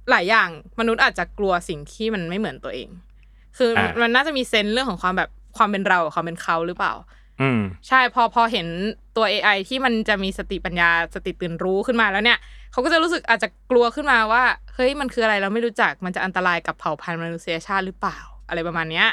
หลายอย่างมนุษย์อาจจะกลัวสิ่งที่มันไม่เหมือนตัวเอง คืออามัมันน่าจะมีเซนส์เรื่องของความแบบความเป็นเรากับความเป็นเขาหรือเปล่าอืม ใช่พอพอเห็นตัว AI ที่มันจะมีสติปัญญาสติตื่นรู้ขึ้นมาแล้วเนี่ยเขาก็จะรู้สึกอาจจะกลัวขึ้นมาว่าเฮ้ยมันคืออะไรเราไม่รู้จักมันจะอันตรายกับเผ่าพันธุ์มนุษยชาติหรือเปล่า อะไรประมาณเนี้ย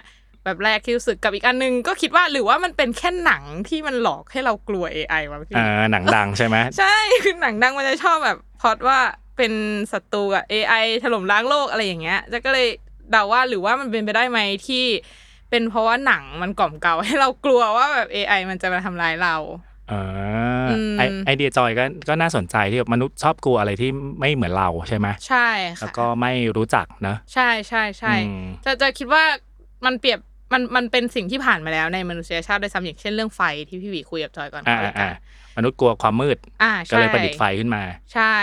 แบบแรกที่รู้สึกกับอีกอันหนึงก็คิดว่าหรือว่ามันเป็นแค่หนังที่มันหลอกให้เรากลัว AI วะพี่อ่าหนังดังใช่ไหมใช่คือหนังดังมันจะชอบแบบพล็อดว่าเป็นศัตรูกับ AI ถล่มล้างโลกอะไรอย่างเงี้ยจะก็เลยเดาว่าหรือว่ามันเป็นไปได้ไหมที่ เป็นเพราะว่าหนังมันกล่อมเกลาให้เรากลัวว่าแบบ AI มันจะมาทำร้ายเราอ่าอืมไอไอเดียจอยก็ก็น่าสนใจที่แบบมนุษย์ชอบกลัวอะไรที่ไม่เหมือนเราใช่ไหมใช่ค่ะแล้วก็ไม่รู้จักนะ ใช่ใช่ใช่อืมจะจะคิดว่ามันเปรียบมันมันเป็นสิ่งที่ผ่านมาแล้วในมนุษยชาติด้วยซ้ำอย่างเช่นเรื่องไฟที่พี่หวีคุยกับจอยก่อนอ่าเข้ารายอ่าการมนุษย์กลัวความมืด อ่าก็ใช่เลยประดิษฐ์ไฟขึ้นมา ใช่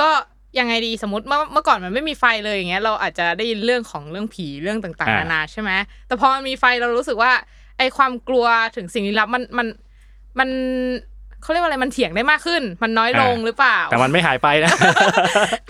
ก็ ยังไงดีสมมติเมื่อเมื่อก่อนมันไม่มีไฟเลยอย่างเงี้ยเราอาจจะได้ยินเรื่องของเรื่องผีเรื่องต่างๆอ่านานาใช่ไหมแต่พอมันมีไฟเรารู้สึกว่า ไอความกลัวถึงสิ่งลี้ลับมันมันมันเขาเรียกว่าอะไรมันเถียงได้มากขึ้น มันน้อยลงหรือเปล่า แต่มันไม่หายไปนะ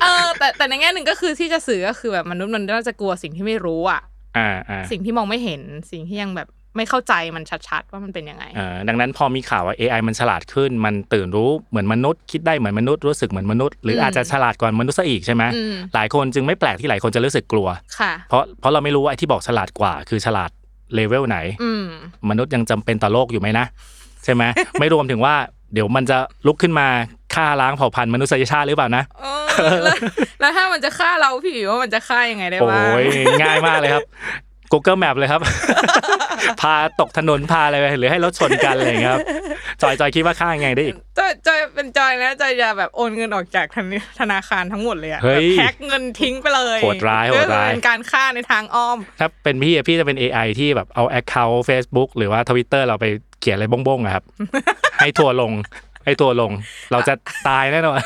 เออแต่แต่ในแง่หนึ่งก็คือที่จะสื่อก็คือแบบมนุษย์มันน่าจะกลัวสิ่งที่ไม่รู้อะ อ่าอ่าสิ่งที่มองไม่เห็นสิ่งที่ยังแบบ ไม่เข้าใจมันชัดๆว่ามันเป็นยังไงอ่าดังนั้นพอมีข่าวว่า AI มันฉลาดขึ้น มันตื่นรู้เหมือนมนุษย์ คิดได้เหมือนมนุษย์รู้สึกเหมือนมนุษย์หรือมอาจจะฉลาดกว่ามนุษย์ซะอีกใช่ไหมอืมหลายคนจึงไม่แปลกที่หลายคนจะรู้สึกกลัวค่ะเพราะเพราะเราไม่รู้ว่าไอ้ที่บอกฉลาดกว่า คือฉลาดเลเวลไหนอืมมนุษย์ยังจำเป็นต่อโลกอยู่ไหมนะใช่ไหมไม่รวมถึงว่าเดี๋ยวมันจะลุกขึ้นมาฆ่าล้างเผ่าพันธุ์มนุษยชาติหรือเปล่านะเออแล้วแล้วถ้ามันจะฆ่าเราพี่หมีว่ามันจะฆ่ายังไงได้โอ้บ้างยง่ายมากเลยครับ Google Map เลยครับ พาตกถนนพาอะไรไปหรือให้รถชนกันอะไรอย่างเงี้ยครับจอยจอยคิดว่าฆ่ายังไงได้อีก จอยจอยเป็นจอยนะจอยจะแบบโอนเงินออกจากธนาธนาคารทั้งหมดเลยอะเฮ้ยแบบแพ็กเงินทิ้งไปเลยโหดร้ายโหดร้ายเพื่อเป็นการฆ่าในทางอ้อม ถ้าเป็นพี่อะพี่จะเป็น AI ที่แบบเอา Account Facebook หรือว่า Twitter เราไปเขียนอะไรบ้งๆอะครับ ให้ทัวร์ลง ให้ทัวร์ลง เราจะตายแน่นอน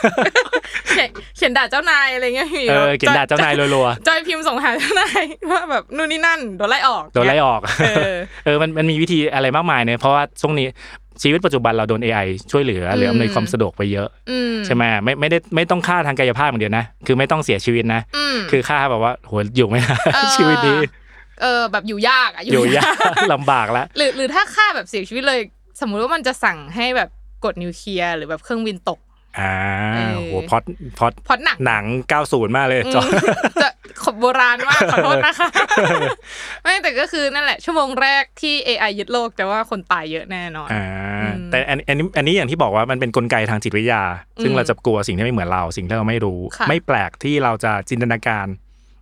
เขียนเขียนด่าเจ้านายอะไรเงี้ยพี่เออเขียนด่าเจ้านายรัวจอยพิมพ์ส่งหาเจ้านายว่าแบบนู่นนี่นั่นโดนไล่ออกๆโดนไล่ออกเออเออมันมันมีวิธีอะไรมากมายเนี่ยเพราะว่าช่วงนี้ชีวิตปัจจุบันเราโดน AI ช่วยเหลือหรืออำนวยความสะดวกไปเยอะอืมใช่ไหมไม่ไม่ได้ไม่ต้องฆ่าทางกายภาพอย่างเดียวนะ คือไม่ต้องเสียชีวิตนะอืมคือฆ่าแบบว่าโหอยู่ไม่ได้เออชีวิตนี้เออแบบอยู่ยากอะอยู่ยากลำบากแล้วหรือหรือถ้าฆ่าแบบเสียชีวิตเลย สมมุติว่ามันจะสั่งให้แบบ กดนิวเคลียร์หรือแบบเครื่องบินตกอ่าเออโหพอดพอดพล็อตหนักหนัง90มากเลยจอจะขบโบราณมากขอโทษนะคะไม่แต่ก็คือนั่นแหละ ชั่วโมงแรกที่ AI ยึดโลกแต่ว่าคนตายเยอะแน่นอนอ่าอืมแต่อันอันนี้อันนี้อย่างที่บอกว่ามันเป็นกลไกทางจิตวิทยา ซึ่งอืมเราจะกลัวสิ่งที่ไม่เหมือนเรา สิ่งที่เราไม่รู้ค่ะไม่แปลกที่เราจะจินตนาการ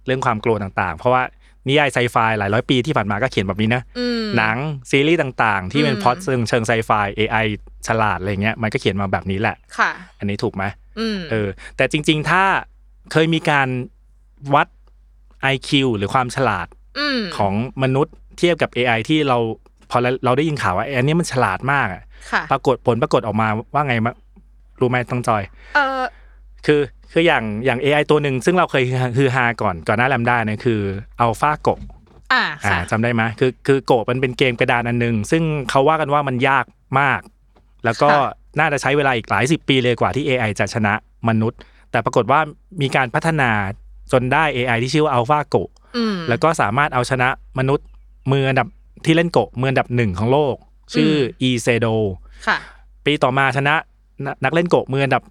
เรื่องความกลัวต่างๆ เพราะว่า นิยายไซไฟหลายร้อยปีที่ผ่านมาก็เขียนแบบนี้นะอืมหนังซีรีส์ต่างๆ ที่เป็นอืมพล็อตเชิงเชิงไซไฟ AI ฉลาดอะไรเงี้ยมันก็เขียนมาแบบนี้แหละค่ะ อันนี้ถูกไหมอืมเออ แต่จริง ๆ ถ้าเคยมีการวัด IQ หรือความฉลาดอืมของมนุษย์เทียบกับ AI ที่เราพอเราเราได้ยินข่าวว่าอันนี้มันฉลาดมากอะค่ะปรากฏผลปรากฏออกมาว่าไงมารู้ไหมต้องจอย เออคือ คืออย่างอย่าง AI ตัวหนึ่งซึ่งเราเคยคือฮาก่อนก่อนหน้าแลมด้าเนี่ยคืออัลฟาโกอ่าอ่าค่ะจำได้ไหมคือคือโกมันเป็นเกมกระดานอันหนึ่งซึ่งเขาว่ากันว่ามันยากมาก แล้วก็น่าจะใช้เวลาอีกหลายสิบปีเลยกว่าที่ AI จะชนะมนุษย์ แต่ปรากฏว่ามีการพัฒนาจนได้ AI ที่ชื่อว่าอัลฟาโกอืมแล้วก็สามารถเอาชนะมนุษย์มืออันดับที่เล่นโกะมืออันดับหนึ่งของโลก ชื่ออีเซโดค่ะปีต่อมาชนะนนักเล่นโกะมืออันดับ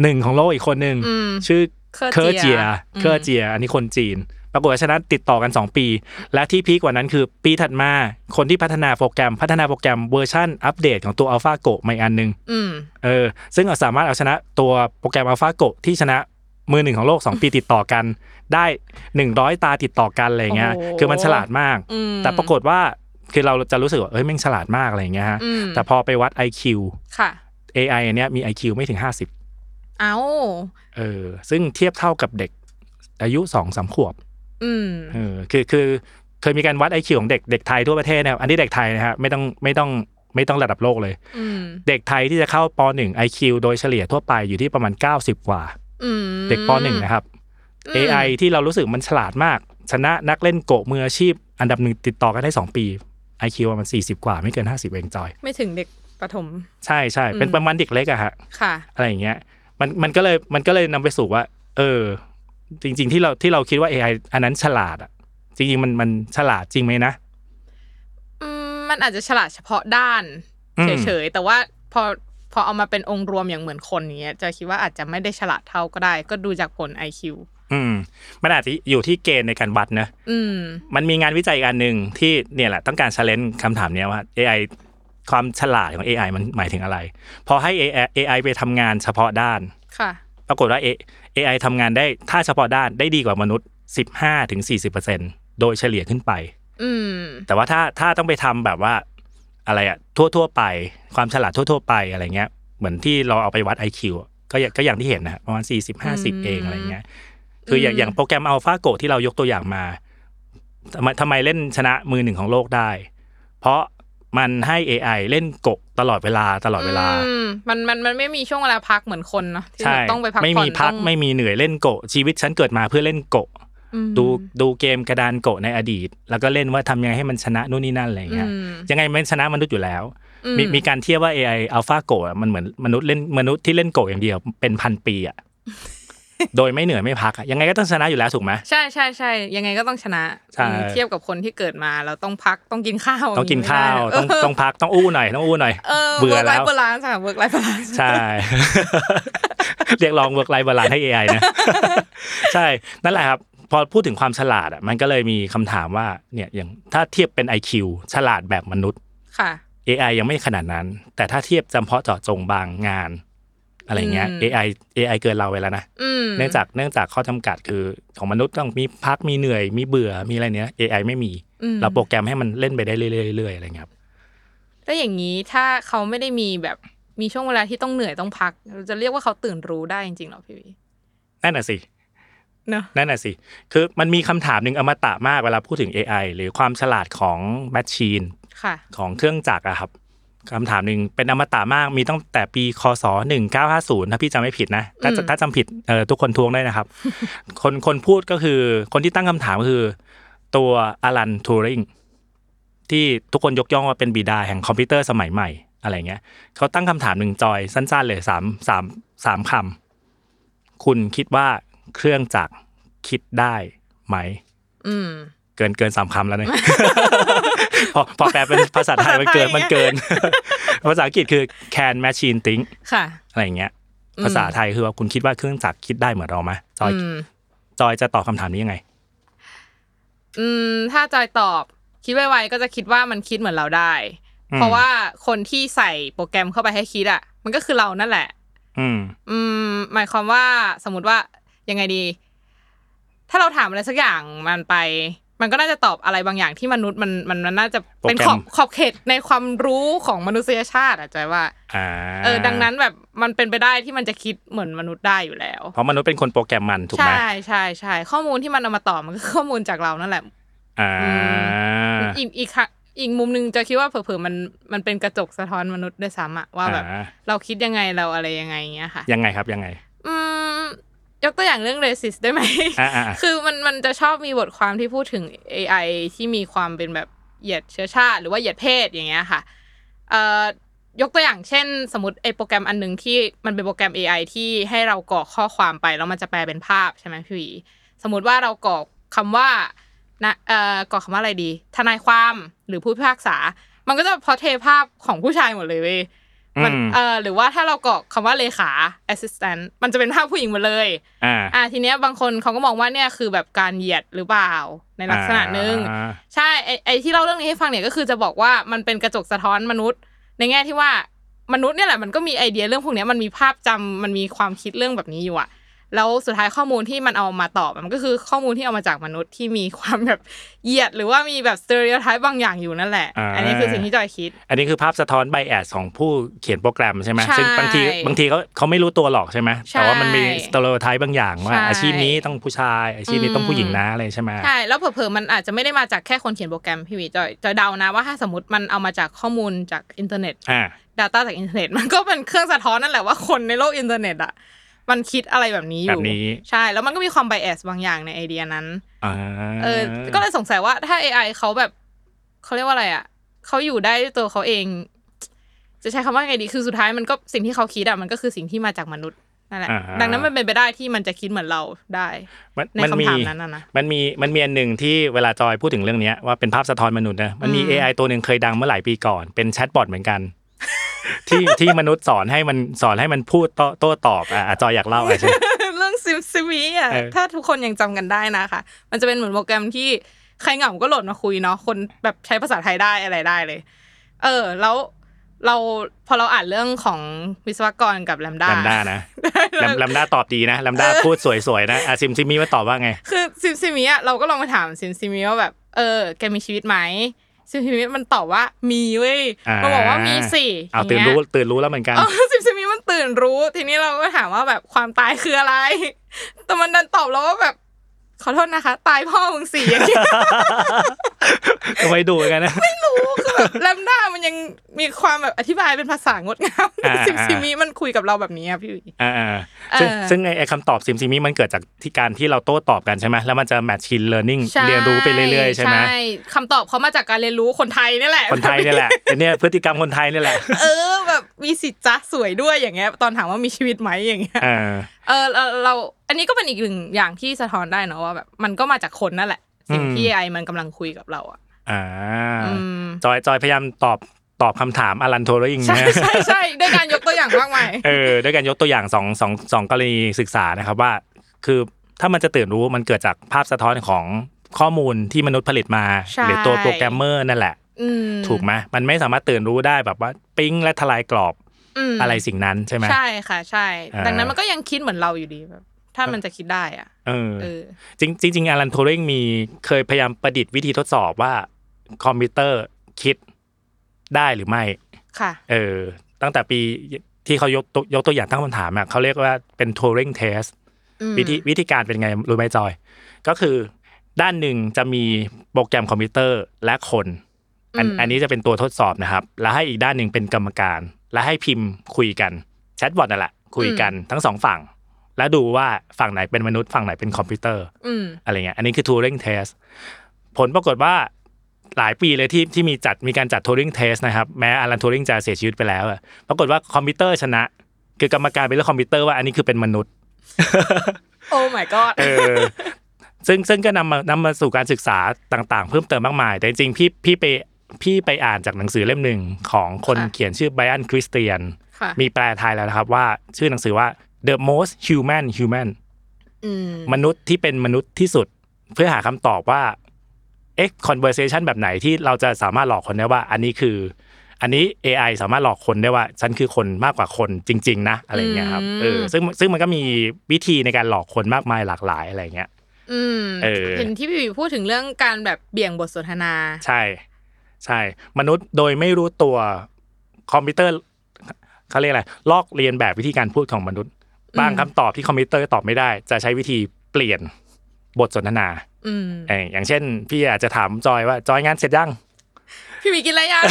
หนึ่งของโลกอีกคนหนึ่งอืมชื่อเคออร์ร์เจีเจียอืมเคอร์เจีย อันนี้คนจีน ปรากฏว่าชนะติดต่อกัน 2 ปี และที่พีคกว่านั้นคือปีถัดมา คนที่พัฒนาโปรแกรมพัฒนาโปรแกรมเวอร์ชันอัปเดตของตัว Alpha Go มาอีกอันหนึงอืมเออ ซึ่งเอาสามารถเอาชนะตัวโปรแกรม Alpha Go ที่ชนะมือหนึ่งของโลก 2 ปีติดต่อกัน ได้ 100 ตาติดต่อกันอะไรอย่างเงี้ยโอ้โหคือมันฉลาดมากอืมแต่ปรากฏว่าคือเราจะรู้สึกว่าเอ้ยแม่งฉลาดมากอะไรอย่างเงี้ยฮะอืมแต่พอไปวัด IQ ค่ะ AI อันเนี้ยมี IQ ไม่ถึง 50 เอาเออ ซึ่งเทียบเท่ากับเด็ก อายุสองสามขวบ อืมเออคือคือเคยมีการวัด IQ ของเด็กเด็กไทยทั่วประเทศนะครับอันนี้เด็กไทยนะฮะไม่ต้องไม่ต้องไม่ต้องระดับโลกเลยอืมเด็กไทยที่จะเข้าป .1 IQ โดยเฉลี่ยทั่วไปอยู่ที่ประมาณ 90 กว่าอืมเด็กป .1 นะครับอืม AI ที่เรารู้สึกมันฉลาดมาก ชนะนักเล่นโกะมืออาชีพ อันดับหนึ่งติดต่อกันได้ 2 ปี IQ ประมาณ40 กว่า ไม่เกิน 50 เองจอย ไม่ถึงเด็กประถม ใช่ใช่เป็นอืมประมาณเด็กเล็กอะฮะค่ะ อะไรอย่างเงี้ย มันมันก็เลยมันก็เลยนำไปสู่ว่า เออ จริง ๆ ที่เราที่เราคิดว่า AI อันนั้นฉลาดอะจริง ๆ มันมันฉลาดจริงไหมนะอืมมมันอาจจะฉลาดเฉพาะด้านอืมเฉยๆแต่ว่าพอพอเอามาเป็นองค์รวมอย่างเหมือนคนอย่างเงี้ย จะคิดว่าอาจจะไม่ได้ฉลาดเท่าก็ได้ ก็ดูจากผล IQ อืมมันอาจจะอยู่ที่เกณฑ์ในการวัดนะอืมมันมีงานวิจัยอีกอันหนึ่งที่เนี่ยแหละต้องการ challenge คำถามเนี้ยว่า AI ความฉลาดของ AI มันหมายถึงอะไร พอให้ AI AI ไปทำงานเฉพาะด้านค่ะ ปรากฏว่า A- AI ทำงานได้ถ้าเฉพาะด้านได้ดีกว่ามนุษย์ 15ถึง40%โดยเฉลี่ยขึ้นไป อืม แต่ว่าถ้าถ้าต้องไปทำแบบว่าอะไรอะทั่วทั่วๆไป ความฉลาดทั่วทั่ว ๆ ไปอะไรเงี้ย เหมือนที่เราเอาไปวัด IQ อะก็อย่างก็อย่างที่เห็นนะประมาณ 40 50 เองอะไรเงี้ย คืออย่างอืมอย่างโปรแกรมอัลฟาโกที่เรายกตัวอย่างมาทำไมทำไมเล่นชนะมือหนึ่งของโลกได้ เพราะ มันให้ AI เล่นโกะตลอดเวลาตลอดเวลาอืมมันมันมันไม่มีช่วงเวลาพักเหมือนคนเนาะที่ใช่ต้องไปพักไม่ผ่อนมีพักต้องไม่มีเหนื่อยเล่นโกะชีวิตฉันเกิดมาเพื่อเล่นโกะอืมดูดูเกมกระดานโกะในอดีต แล้วก็เล่นว่าทำยังไงให้มันชนะนู่นนี่นั่นอะไรเงี้ยอืมยังไงมันชนะมนุษย์อยู่แล้วอืมีมีการเทียบว่า AI อัลฟาโกะมันเหมือนมนุษย์เล่นมนุษย์ที่เล่นโกะอย่างเดียวเป็นพันปีอะ โดยไม่เหนื่อยไม่พักอะยังไงก็ต้องชนะอยู่แล้วถูกไหมใช่ใช่ใช่ยังไงก็ต้องชนะใช่อืมเทียบกับคนที่เกิดมาเราต้องพักต้องกินข้าวต้องกินข้าวย่ต้องต้องพักต้องอู้หน่อยต้องอู้หน่อยเออเบื่อเวิร์กไลแล้ว work life balanceค่ะ work life balance ใช่เรียกร้อง work life balance ให้ AI นะใช่นั่นแหละครับพอพูดถึงความฉลาดอะมันก็เลยมีคำถามว่าเนี่ยอย่างถ้าเทียบเป็น IQ ฉลาดแบบมนุษย์ค่ะ AI ยังไม่ขนาดนั้น แต่ถ้าเทียบจำเพาะเจาะจงบางงาน อะไรเงี้ยอืม AI AI เกินเราไปแล้วนะอืมเนื่องจากเนื่องจากข้อจำกัดคือของมนุษย์ต้องมีพักมีเหนื่อยมีเบื่อมีอะไรเนี้ย AI ไม่มีอืมเราโปรแกรมให้มันเล่นไปได้เรื่อยๆเรื่อยๆอะไรเงี้ยครับแล้วอย่างนี้ถ้าเขาไม่ได้มีแบบมีช่วงเวลาที่ต้องเหนื่อยต้องพักเราจะเรียกว่าเขาตื่นรู้ได้จริงๆเหรอพี่วีนั่นน่ะสิเนอะนั่นน่ะสิ คือมันมีคำถามหนึ่งอมตะมากเวลาพูดถึง AI หรือความฉลาดของแมชชีนค่ะของเครื่องจักรอะครับ คำถามหนึ่งเป็นอมตะมากมีตั้งแต่ปีคศ1950ถ้าพี่จำไม่ผิดนะ ถ้าอืมถ้าจำผิดเออทุกคนทวงได้นะครับ คนคนพูดก็คือ คนที่ตั้งคำถามก็คือ ตัวอลันทูริงที่ทุกคนยกย่องว่าเป็นบิดาแห่งคอมพิวเตอร์สมัยใหม่อะไรเงี้ยเขาตั้งคำถามหนึ่งจอยสั้น ๆ เลยสามสามสามคำคุณคิดว่าเครื่องจักรคิดได้ไหม อืมเกินเกินสามคำแล้วเนี่ย พอพอแปลเป็นภาษาไทยมันเกินภาษาไทยมันเกิน ภาษาอังกฤษคือ can machine think ค่ะอะไรอย่างเงี้ยอืมภาษาไทยคือว่าคุณคิดว่าเครื่องจักรคิดได้เหมือนเราไหมจอยอืมจอยจะตอบคำถามนี้ยังไง อืม ถ้าจอยตอบคิดไวๆก็จะคิดว่ามันคิดเหมือนเราได้อืมเพราะว่าคนที่ใส่โปรแกรมเข้าไปให้คิดอะ มันก็คือเรานั่นแหละ อืม อืม หมายความว่าสมมติว่ายังไงดี ถ้าเราถามอะไรสักอย่างมันไป มันก็น่าจะตอบอะไรบางอย่างที่มนุษย์มันมันมันน่าจะเป็นขอบโปรแกรมขอบเขตในความรู้ของมนุษยชาติอะจอยว่าอ่าเออดังนั้นแบบมันเป็นไปได้ที่มันจะคิดเหมือนมนุษย์ได้อยู่แล้ว เพราะมนุษย์เป็นคนโปรแกรมมันถูกไหมใช่ใช่ใช่ข้อมูลที่มันเอามาตอบมันก็ข้อมูลจากเรานั่นแหละอ่าอีกอีกค่ะอีกมุมหนึงจะคิดว่าเผลอๆมันมันเป็นกระจกสะท้อนมนุษย์ด้วยซ้ำอะว่าแบบอ่าเราคิดยังไงเราอะไรยังไงอย่างเงี้ยค่ะ ยังไงครับยังไงอืม ยกตัวอย่างเรื่อง racist ได้ไหมอ่าอ่าคือมันมันจะชอบมีบทความที่พูดถึง AI ที่มีความเป็นแบบเหยียดเชื้อชาติ หรือว่าเหยียดเพศอย่างเงี้ยค่ะเอ่อยกตัวอย่างเช่น สมมติไอโปรแกรมอันหนึ่งที่มันเป็นโปรแกรม AI ที่ให้เรากรอกข้อความไปแล้วมันจะแปลเป็นภาพใช่ไหมพี่หวีสมมติว่าเรากรอกคำว่านะเอ่อกรอกคำว่าอะไรดี ทนายความหรือผู้พิพากษา มันก็จะพอเทภาพของผู้ชายหมดเลยเว้ย มันอืมเออหรือว่าถ้าเรากรอกคำว่าเลขา assistant มันจะเป็นภาพผู้หญิงหมดเลยอ่าอะทีเนี้ยบางคนเขาก็มองว่าเนี่ยคือแบบการเหยียดหรือเปล่าในลักษณะหนึ่งอ่าใช่ไอไอที่เล่าเรื่องนี้ให้ฟังเนี่ยก็คือจะบอกว่ามันเป็นกระจกสะท้อนมนุษย์ ในแง่ที่ว่ามนุษย์เนี่ยแหละมันก็มีไอเดียเรื่องพวกเนี้ยมันมีภาพจำมันมีความคิดเรื่องแบบนี้อยู่อะ แล้วสุดท้ายข้อมูลที่มันเอามาตอบมันก็คือข้อมูลที่เอามาจากมนุษย์ที่มีความแบบเหยียด หรือว่ามีแบบสเตอริโอไทป์บางอย่างอยู่นั่นแหละอ่าอันนี้คือสิ่งที่จอยคิด อันนี้คือภาพสะท้อน bias ของผู้เขียนโปรแกรมใช่ไหมใช่ซึ่งบางทีบางทีเขาเขาไม่รู้ตัวหรอกใช่ไหมใช่แต่ว่ามันมี stereotype บางอย่างว่าใช่อาชีพนี้ต้องผู้ชาย อาชีพนี้ต้องผู้หญิงนะอะไรใช่ไหมใช่แล้วเผลอๆมันอาจจะไม่ได้มาจากแค่คนเขียนโปรแกรมพี่หวีจอยจอยเดานะว่าถ้าสมมติมันเอามาจากข้อมูลจากอินเทอร์เน็ตอ่า Data จากอินเทอร์เน็ตมันก็เป็นเครื่องสะท้อนนั่นแหละว่าคนในโลกอินเทอร์เน็ตอะ มันคิดอะไรแบบนี้อยู่แบบนี้ใช่แล้วมันก็มีความ bias บางอย่างในไอเดียนั้นอ่าเออ ก็เลยสงสัยว่าถ้า AI เขาแบบเขาเรียกว่าอะไรอะเขาอยู่ได้ด้วยตัวเขาเอง จะใช้คำว่าไงดีคือสุดท้ายมันก็สิ่งที่เขาคิดอะมันก็คือสิ่งที่มาจากมนุษย์นั่นแหละอ่าดังนั้นมันเป็นไปได้ที่มันจะคิดเหมือนเราได้มันในมันคำมีถามนั้นน่ะนะมันมีมันมีอันหนึ่งที่เวลาจอยพูดถึงเรื่องเนี้ยว่าเป็นภาพสะท้อนมนุษย์นะมันมีอืม AI ตัวหนึ่งเคยดังเมื่อหลายปีก่อนเป็นแชทบอทเหมือนกัน ที่ที่มนุษย์สอนให้มันสอนให้มันพูดโต้โต้ตอบอะอะจอยอยากเล่าอะไรใช่ไหมเรื่องซิมซิมีอะเออถ้าทุกคนยังจำกันได้นะคะ มันจะเป็นเหมือนโปรแกรมที่ใครเหงาก็โหลดมาคุยเนาะคนแบบใช้ภาษาไทยได้อะไรได้เลย เออ แล้วเราพอเราอ่านเรื่องของวิศวกรกับแลมด้าลัมด้านะลัมลัมด้าตอบดีนะลัมด้าพูดสวยๆนะอาซิมซิมีมาตอบว่าไง คือซิมซิมีอะเราก็ลองไปถามซิมซิมีว่าแบบเออแกมีชีวิตไหม ซิมซิมีมันตอบว่ามีเว้ยอ่ามัมันบอกว่ามีสิเอาตื่นรู้ตื่นรู้แล้วเหมือนกันเออ SimSimi มันตื่นรู้ ทีนี้เราก็ถามว่าแบบความตายคืออะไร แต่มันดันตอบเราว่าแบบ ขอโทษนะคะ ตายพ่อมึงสิอย่างเงี้ยทำไมดุจังนะรู้คือแบบ LaMDA มันยังมีความแบบอธิบายเป็นภาษางดงามอ่า SimSimi มันคุยกับเราแบบนี้อะพี่อุ๋ยอ่าๆซึ่งเออซึ่งไอ้ไอ้คำตอบ SimSimi มันเกิดจากที่การที่เราโต้ตอบกันใช่ไหมแล้วมันจะ machine learning ใช่เรียนรู้ไปเรื่อยๆใช่ไหมคำตอบเขามาจากการเรียนรู้คนไทยนี่แหละ คนไทยเนี่ยแหละไอ้เนี่ยพฤติกรรมคนไทยเนี่ยแหละ เออแบบมีสิทธิ์จ้าสวยด้วยอย่างเงี้ย ตอนถามว่ามีชีวิตไหมอย่างเงี้ยอ่าเออเราเราอันนี้ก็เป็นอีกหนึ่งอย่างที่สะท้อนได้เนอะว่าแบบมันก็มาจากคนนั่นแหละ สิ่งอืมที่ไอมันกำลังคุยกับเราอะอ่าอืมจอยจอยพยายามตอบตอบคำถามอลันโทริงใช่นะใช่ใช่ด้วยการยกตัวอย่างมากมายเออด้วยการยกตัวอย่างสองสองสองกรณีศึกษานะครับว่า คือถ้ามันจะตื่นรู้มันเกิดจากภาพสะท้อนของข้อมูลที่มนุษย์ผลิตมาใช่หรือตัวโปรแกรมเมอร์นั่นแหละอืมถูกไหมมันไม่สามารถตื่นรู้ได้แบบว่า ปิ๊งและทลายกรอบม อะไรสิ่งนั้นใช่ไหมใช่ค่ะ ใช่อ่าดังนั้นมันก็ยังคิดเหมือนเราอยู่ดีแบบถ้ามันจะคิดได้อะเออเออจริงจริงๆอลันโทริงมีเคยพยายามประดิษฐ์วิธีทดสอบว่าคอมพิวเตอร์คิดได้หรือไม่ค่ะเออตั้งแต่ปีที่เขายกตัวยกตัวอย่างตั้งคำถามอะเขาเรียกว่าเป็น Turing test อืมวิธีวิธีการเป็นไงรู้ไหมจอย ก็คือด้านหนึ่งจะมีโปรแกรมคอมพิวเตอร์และคน อันอืมอันนี้จะเป็นตัวทดสอบนะครับ แล้วให้อีกด้านหนึ่งเป็นกรรมการ และให้พิมพ์คุยกัน chatbot นั่นแหละคุยกันทั้งสองฝั่ง แล้วดูว่าฝั่งไหนเป็นมนุษย์ฝั่งไหนเป็นคอมพิวเตอร์อืมอะไรเงี้ย อันนี้คือ Turing test ผลปรากฏว่าหลายปีเลยที่ที่มีจัดมีการจัด Turing test นะครับ แม้ Alan Turing จะเสียชีวิตไปแล้วอะปรากฏว่าคอมพิวเตอร์ชนะ คือกรรมการเป็นเรื่องคอมพิวเตอร์ว่าอันนี้คือเป็นมนุษย์ oh my god เออซึ่งซึ่งก็นำมานำมาสู่การศึกษาต่างๆ เพิ่มเติมมากมาย แต่จริงๆพี่พี่ไป พี่ไปอ่านจากหนังสือเล่มหนึ่งของคนค่ะเขียนชื่อ Brian Christian ค่ะมีแปลไทยแล้วนะครับว่าชื่อหนังสือว่า The Most Human Human อืมมนุษย์ที่เป็นมนุษย์ที่สุด เพื่อหาคำตอบว่าเอ๊ะ conversation แบบไหนที่เราจะสามารถหลอกคนได้ว่า อันนี้คือ อันนี้ AI สามารถหลอกคนได้ว่า ฉันคือคนมากกว่าคนจริง ๆ นะ อะไรอย่างเงี้ยครับเออซึ่งซึ่งมันก็มีวิธีในการหลอกคนมากมายหลากหลายอะไรอย่างเงี้ย อืมเออเห็นที่พี่หวีพูดถึงเรื่องการแบบเบี่ยงบทสนทนา ใช่ ใช่ มนุษย์โดยไม่รู้ตัวคอมพิวเตอร์เขาเรียกอะไรลอกเลียนแบบวิธีการพูดของมนุษย์ บางคำตอบที่คอมพิวเตอร์ตอบไม่ได้ จะใช้วิธีเปลี่ยนบทสนทนาอืมเอออย่างเช่น พี่อาจจะถามจอยว่าจอยงานเสร็จยังพี่วิวกินอะไรยัง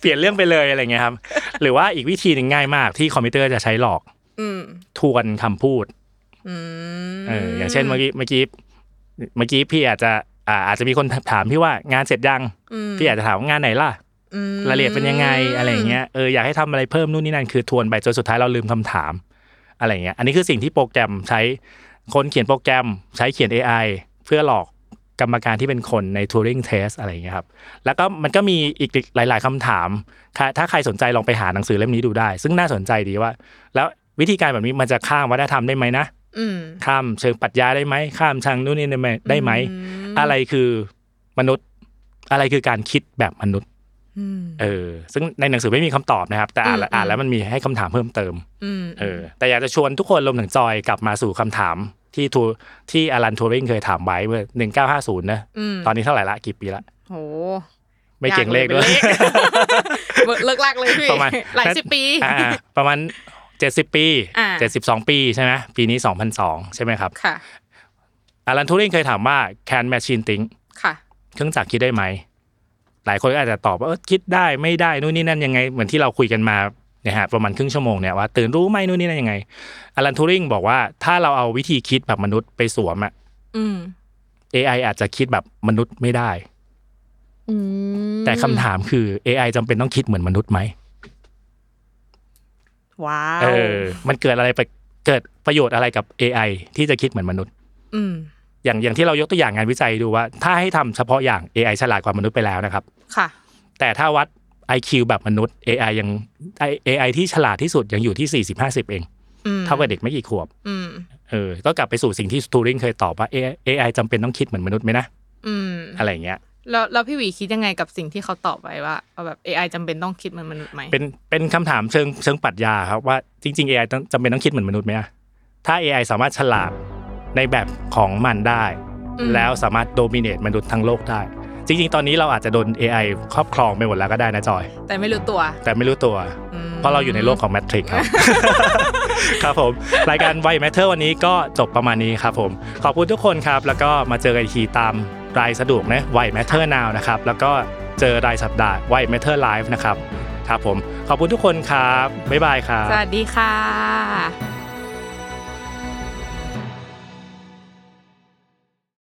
เปลี่ยนเรื่องไปเลยอะไรเงี้ยครับ หรือว่าอีกวิธีหนึ่งง่ายมากที่คอมพิวเตอร์จะใช้หลอกอืมทวนคำพูดอืมเอออย่างเช่นเมื่อกี้เมื่อกี้เมื่อกี้พี่อาจจะ อ่าอาจจะมีคนถามพี่ว่างานเสร็จยังมพี่อาจจะถามว่างานไหนล่ะอืมรายละเอียดเป็นยังไงอะไรเงี้ยเอออยากให้ทำอะไรเพิ่มนู่นนี่นั่นคือทวนไปจนสุดท้ายเราลืมคำถาม อะไรเงี้ยอันนี้คือสิ่งที่โปรแกรมใช้คนเขียนโปรแกรมใช้เขียน AI เพื่อหลอกกรรมการที่เป็นคนใน Turing Test อะไรเงี้ยครับแล้วก็มันก็มีอีกหลาย ๆคำถามค่ะถ้าใครสนใจลองไปหาหนังสือเล่มนี้ดูได้ ซึ่งน่าสนใจดีว่า แล้ววิธีการแบบนี้มันจะข้ามวัฒนธรรมได้ไหมนะอืม ข้ามเชิงปรัชญาได้ไหมข้ามทางนู่นนี่ได้ไหมได้ไหมอืมอะไรคือมนุษย์ อะไรคือการคิดแบบมนุษย์อืมเออ ซึ่งในหนังสือไม่มีคำตอบนะครับ แต่อ่านแล้วอืมอ่านแล้วมันมีให้คำถามเพิ่มเติมอืมเออ แต่อยากจะชวนทุกคนรวมถึงจอยกลับมาสู่คำถามที่ทูที่อลันทูริงเคยถามไว้เมื่อหนึ่งเก้าห้าศูนย์นะอืมตอนนี้เท่าไหร่ละกี่ปีละโหไม่เก่งเลขด้วยากเป็นเลิกลากเลยพี่ประมาณหลายสิบปีอ่าประมาณ เจ็ดสิบปีอ่าเจ็ดสิบสองปีใช่ไหมปีนี้สองพันสองใช่ไหมครับค่ะอลันทูริงเคยถามว่า can machine think ค่ะเครื่องจักรคิดได้ไหม หลายคนก็อาจจะตอบว่าเออคิดได้ไม่ได้นู่นนี่นั่นยังไง เหมือนที่เราคุยกันมาเนี่ยฮะประมาณครึ่งชั่วโมงเนี่ยว่าตื่นรู้ไหมนู่นนี่นั่นยังไงอลันทูริงบอกว่าถ้าเราเอาวิธีคิดแบบมนุษย์ไปสวมอะอืม AI อาจจะคิดแบบมนุษย์ไม่ได้อืมแต่คำถามคือ AI จำเป็นต้องคิดเหมือนมนุษย์ไหม ว้าวเออมันเกิดอะไรไปเกิดประโยชน์อะไรกับ AI ที่จะคิดเหมือนมนุษย์อืมอย่างอย่างที่เรายกตัวอย่างงานวิจัยดูว่า ถ้าให้ทำเฉพาะอย่าง AI ฉลาดกว่ามนุษย์ไปแล้วนะครับค่ะ แต่ถ้าวัด IQ แบบมนุษย์ AI ยัง AI ที่ฉลาดที่สุดยังอยู่ที่40 50เองอืมเท่ากับเด็กไม่กี่ขวบอืมเออ ก็กลับไปสู่สิ่งที่สตูริงเคยตอบว่า AI AI จำเป็นต้องคิดเหมือนมนุษย์ไหมนะอืมอะไรอย่างเงี้ย แล้วแล้วพี่หวีคิดยังไงกับสิ่งที่เขาตอบไปว่าเอาแบบ AI จำเป็นต้องคิดเหมือนมนุษย์ไหมเป็นเป็นคำถามเชิงเชิงปรัชญาครับว่าจริง ๆ AI ต้องจำเป็นต้องคิดเหมือนมนุษย์ไหมอะถ้า AI สามารถฉลาดในแบบของมันได้อืมแล้วสามารถ dominate มนุษย์ทั้งโลกได้ จริง ๆ ตอนนี้เราอาจจะโดน AI ครอบครองไปหมดแล้วก็ได้นะจอย แต่ไม่รู้ตัว แต่ไม่รู้ตัวอืมเพราะเราอยู่ในโลกของ Matrix ครับ ครับผม รายการ Why It Matters วันนี้ก็จบประมาณนี้ครับผม ขอบคุณทุกคนครับ แล้วก็มาเจอกันอีกทีตาม รายสะดวกนะ Why It Matters Now นะครับแล้วก็เจอรายสัปดาห์ Why It Matters Live นะครับครับผมขอบคุณทุกคนครับบ๊ายบายครับสวัสดีค่ะ